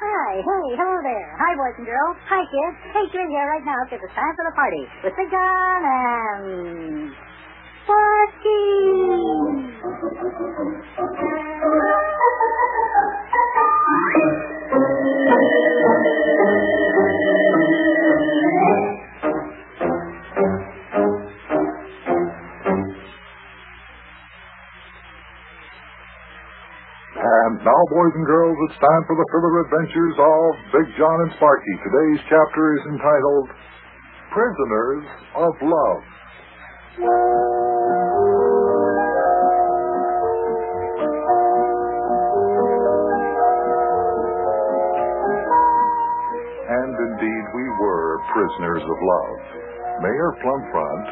Hi, hey, hello there. Hi, boys and girls. Hi, kids. Hey, in here right now because it's time for the party with Big John and Sparkie. And now, boys and girls, it's time for the further adventures of Big John and Sparkie. Today's chapter is entitled Prisoners of Love. And indeed, we were prisoners of love. Mayor Plumfront,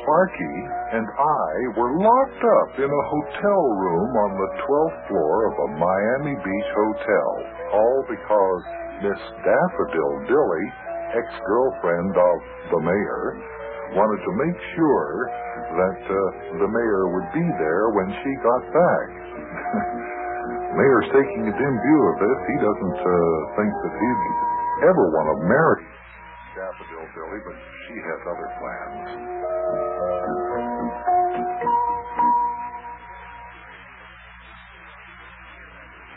Sparkie, and I were locked up in a hotel room on the 12th floor of a Miami Beach hotel, all because Miss Daffodil Dilly, ex-girlfriend of the mayor, wanted to make sure that uh, the mayor would be there when she got back. Mayor's taking a dim view of this. He doesn't uh, think that he'd ever want to marry Daffodil Dilly, but she has other plans.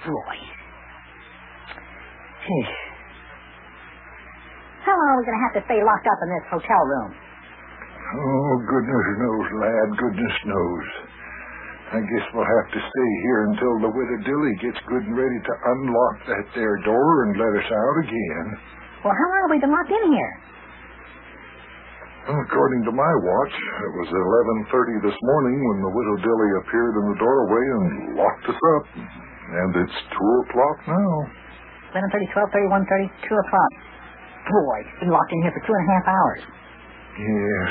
Boy. How long are we going to have to stay locked up in this hotel room? Oh, goodness knows, lad, goodness knows. I guess we'll have to stay here until the widow Dilly gets good and ready to unlock that there door and let us out again. Well, how long have we been locked in here? Well, according to my watch, it was 11.30 this morning when the widow Dilly appeared in the doorway and locked us up. And it's 2 o'clock now. 11.30, 12.30, 1.30, 2 o'clock. Boy, it's been locked in here for two and a half hours. Yes.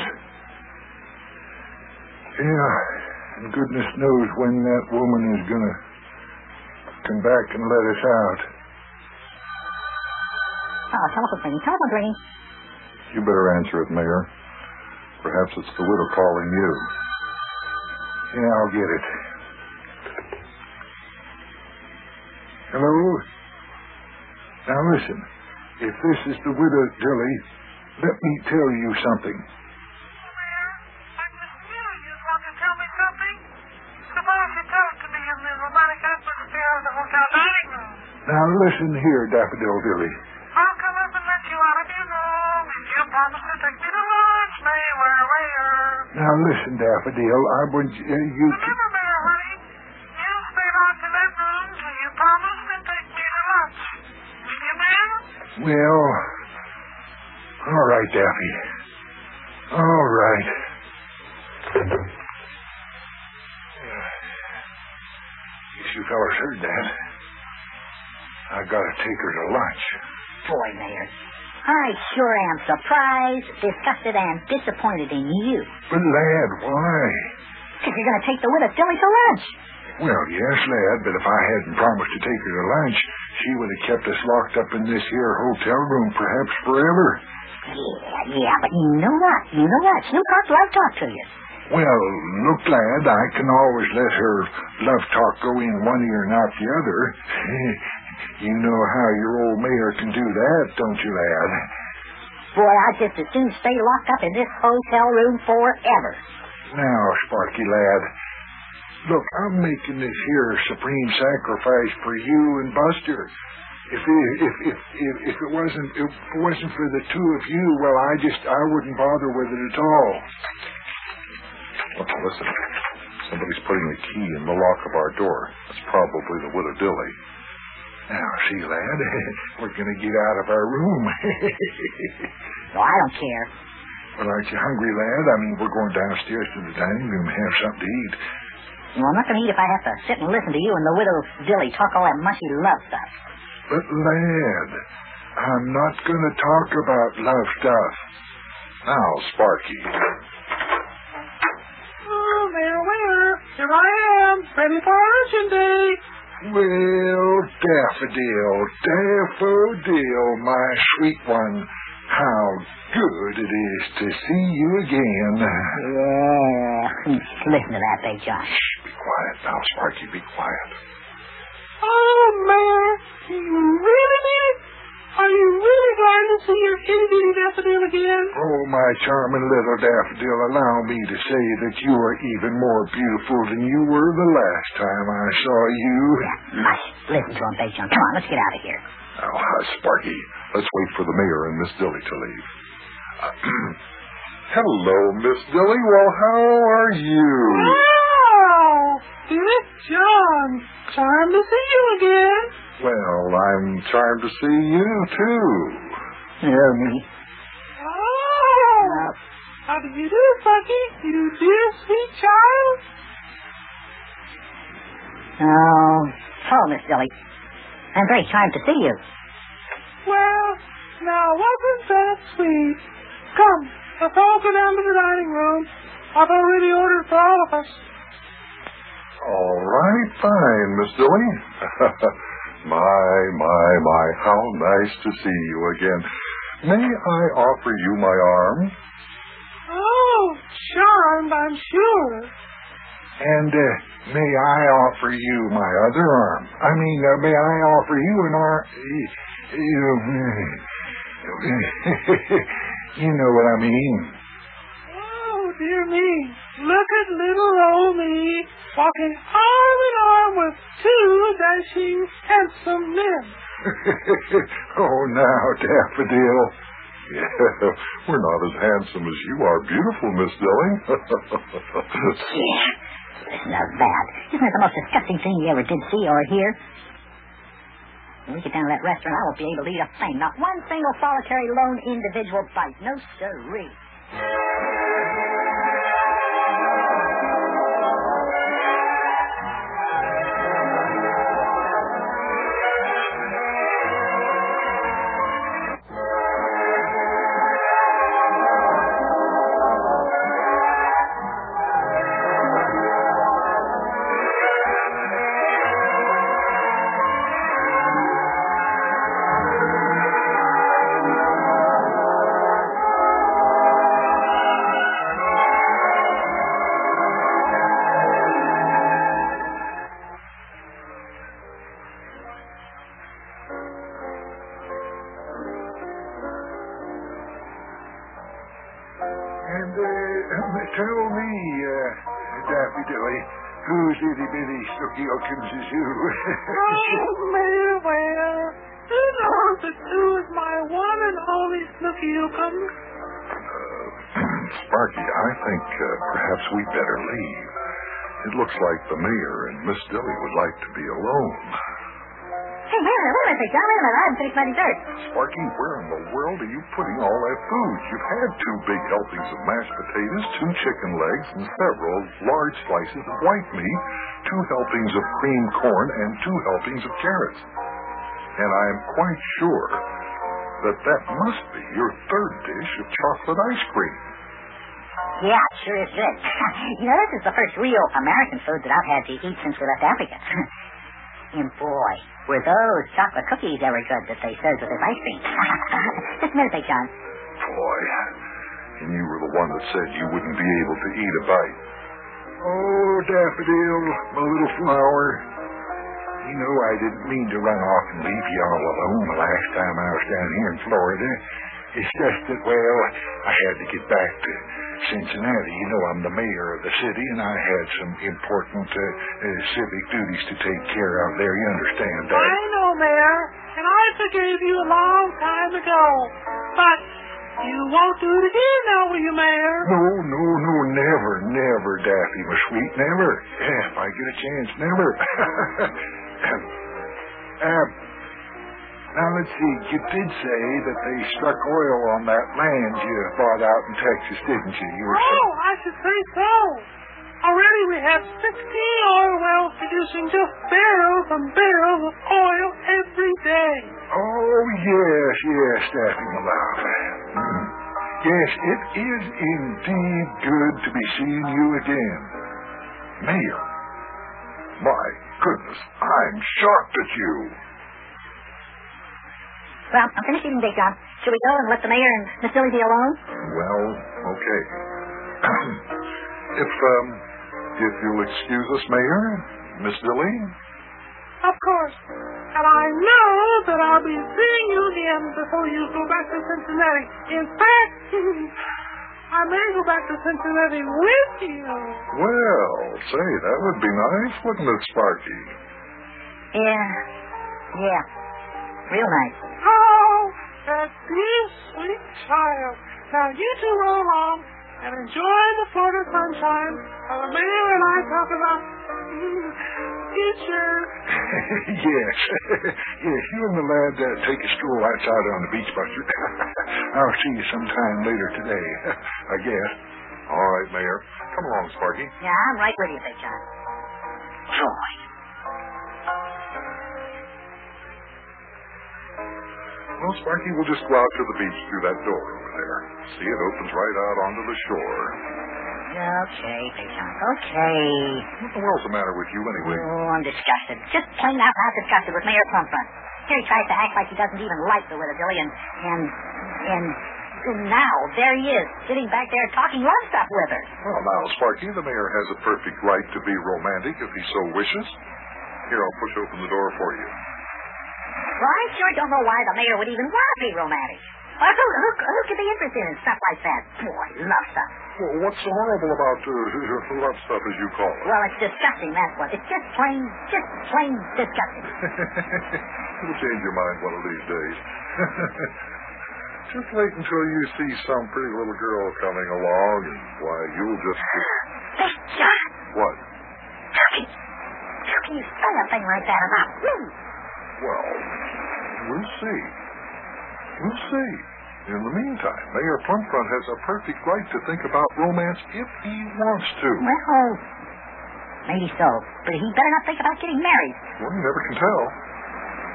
Yeah, and goodness knows when that woman is going to come back and let us out. Ah, oh, telephone's ringing. Telephone's ringing. You better answer it, Mayor. Perhaps it's the widow calling you. Yeah, I'll get it. Hello? Now listen, if this is the widow Dilly, let me tell you something. I must do you want to tell me something? Suppose you talk to me in the robotic application of the hotel dining room. Now listen here, Daffodil Dilly. Now listen, Daffodil, I want you, uh, you to... Never been a hurry. You stay locked in that room till you promise to take me to lunch. Will you, ma'am? Well, all right, Daffy. All right. Guess you fellas heard that. I gotta take her to lunch. Boy, Mayor, I sure am surprised, disgusted, and disappointed in you. But lad, why? Because you're going to take the widow Dilly to lunch. Well, yes, lad, but if I hadn't promised to take her to lunch, she would have kept us locked up in this here hotel room perhaps forever. Yeah, yeah, but you know what? You know what? She'll talk love talk to you. Well, look, lad, I can always let her love talk go in one ear and out the other. you know how your old mayor can do that, don't you, lad? Boy, I'd just as soon stay locked up in this hotel room forever. Now, Sparkie, lad, look, I'm making this here supreme sacrifice for you and Buster. If it, if, if if if it wasn't if it wasn't for the two of you, well, I just I wouldn't bother with it at all. Well, listen, somebody's putting the key in the lock of our door. It's probably the widow Dilly. Now, see, lad, we're going to get out of our room. No, I don't care. well, aren't you hungry, lad? I mean, we're going downstairs to the dining room and have something to eat. Well, I'm not going to eat if I have to sit and listen to you and the widow Dilly talk all that mushy love stuff. But, lad, I'm not going to talk about love stuff. Now, Sparkie. Oh, Mayor Ware, here I am, ready for election day. Well, Daffodil, Daffodil, my sweet one, how good it is to see you again. Yeah. Listen to that, Big John. Shh, be quiet now, Sparkie, be quiet. Oh, Mayor, you really Daffodil again? Oh, my charming little daffodil, allow me to say that you are even more beautiful than you were the last time I saw you. Mush. Listen to him, Big John. Come on, let's get out of here. Oh, hush, Sparkie. Let's wait for the mayor and Miss Dilly to leave. Hello, Miss Dilly. Well, how are you? Oh, Big John. Time to see you again. Well, I'm charmed to see you, too. Hello, me. Oh, Uh, how do you do, Sparkie? You dear sweet child. oh, hello, Miss Dilly. I'm very charmed to see you. Well, now wasn't that sweet? Come, let's all go down to the dining room. I've already ordered for all of us. All right, fine, Miss Dilly. my, my, my, how nice to see you again. May I offer you my arm? Oh, charmed, I'm sure. And uh, may I offer you my other arm? I mean, uh, may I offer you an arm? You, you know what I mean. Oh, dear me. Look at little old me walking arm in arm with two dashing, handsome men. oh, now, Daffodil. Yeah, we're not as handsome as you are beautiful, Miss Dilly. Yeah. Listen to that. Isn't that the most disgusting thing you ever did see or hear? When we get down to that restaurant, I won't be able to eat a thing. Not one single solitary lone individual bite. No siree. Oakins is you? Oh, Mayor Ware, who knows that Sue is my one and only Snooky? Uh, Sparkie, I think uh, perhaps we'd better leave. It looks like the mayor and Miss Dilly would like to be alone. Hey, wait a minute, wait a minute, John. Wait a minute. I haven't finished my dessert. Sparkie, where in the world are you putting all that food? You've had two big helpings of mashed potatoes, two chicken legs, and several large slices of white meat, two helpings of creamed corn, and two helpings of carrots. And I am quite sure that that must be your third dish of chocolate ice cream. Yeah, it sure is good. you know, this is the first real American food that I've had to eat since we left Africa. and boy, were those chocolate cookies ever good that they served with this ice cream. Just a minute, Big John. Boy, and you were the one that said you wouldn't be able to eat a bite. Oh, Daffodil, my little flower. You know I didn't mean to run off and leave you all alone the last time I was down here in Florida. It's just that, well, I had to get back to Cincinnati. You know, I'm the mayor of the city, and I had some important uh, uh, civic duties to take care of there. You understand that? I know, Mayor, and I forgave you a long time ago. But you won't do it again now, will you, Mayor? No, no, no, never, never, Daffy, my sweet, never. Yeah, if I get a chance, never. uh, now, let's see. You did say that they struck oil on that land you bought out in Texas, didn't you? You were Oh, I should say so. Already we have 16 oil wells producing just barrels and barrels of oil every day. Oh, yes, yes, Daffy, my love. Yes, it is indeed good to be seeing you again. Mayor, my goodness, I'm shocked at you. Well, I'm finished eating, Big John. Should we go and let the mayor and Miss Dilly be alone? Well, okay. if, um, if you'll excuse us, Mayor, Miss Dilly. Of course. And I know that I'll be seeing you again before you go back to Cincinnati. In fact, I may go back to Cincinnati with you. Well, say, that would be nice, wouldn't it, Sparkie? Yeah. Yeah. Real nice. Oh, that dear, sweet child. Now you two roll along and enjoy the Florida sunshine while the mayor and I talk about mm, yes. yes, you and the lad uh, take a stroll outside on the beach, Buster. I'll see you sometime later today, I guess. All right, Mayor. Come along, Sparkie. Yeah, I'm right with you, Big John. Joy. Well, Sparky, we'll just go out to the beach through that door over there. See, it opens right out onto the shore. Okay, Big. Okay. What the world's the matter with you, anyway? Oh, I'm disgusted. Just plain out loud disgusted with Mayor Plumfront. Here he tries to act like he doesn't even like the Willabilly, and and and and now there he is, sitting back there talking love stuff with her. Well, now, Sparkie, the mayor has a perfect right to be romantic if he so wishes. Here, I'll push open the door for you. Well, I sure don't know why the mayor would even want to be romantic. Or who, who, who could be interested in stuff like that? Boy, love stuff. Well, what's so horrible about uh, love stuff, as you call it? Well, it's disgusting, that's what. It's just plain, just plain disgusting. You'll change your mind one of these days. just wait until you see some pretty little girl coming along, and why, you'll just. Big John, What? how can, how can you say a thing like that about me? Well, we'll see. We'll see. In the meantime, Mayor Plumfront has a perfect right to think about romance if he wants to. Well, maybe so. But he better not think about getting married. Well, you never can tell.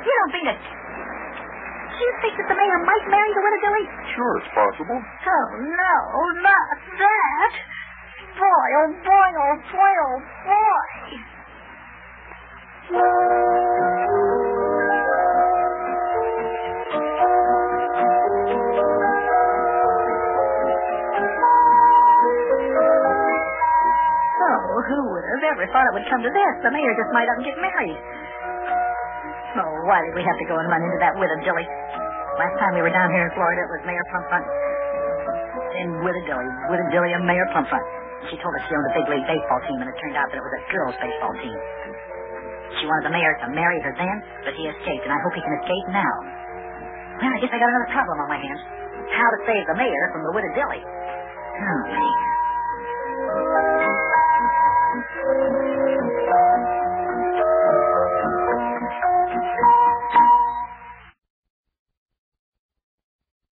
You don't mean it. Do you think that the mayor might marry the Willabilly? Sure, it's possible. Oh, no, not that. Boy, oh boy, oh boy, oh boy. Have thought it would come to this? The mayor just might up and get married. Oh, why did we have to go and run into that Willabilly? Last time we were down here in Florida, it was Mayor Plumfront. And Willabilly, Willabilly and Mayor Plumfront. She told us she owned a big league baseball team, and it turned out that it was a girls' baseball team. She wanted the mayor to marry her then, but he escaped, and I hope he can escape now. Well, I guess I got another problem on my hands. How to save the mayor from the Willabilly. Oh, me.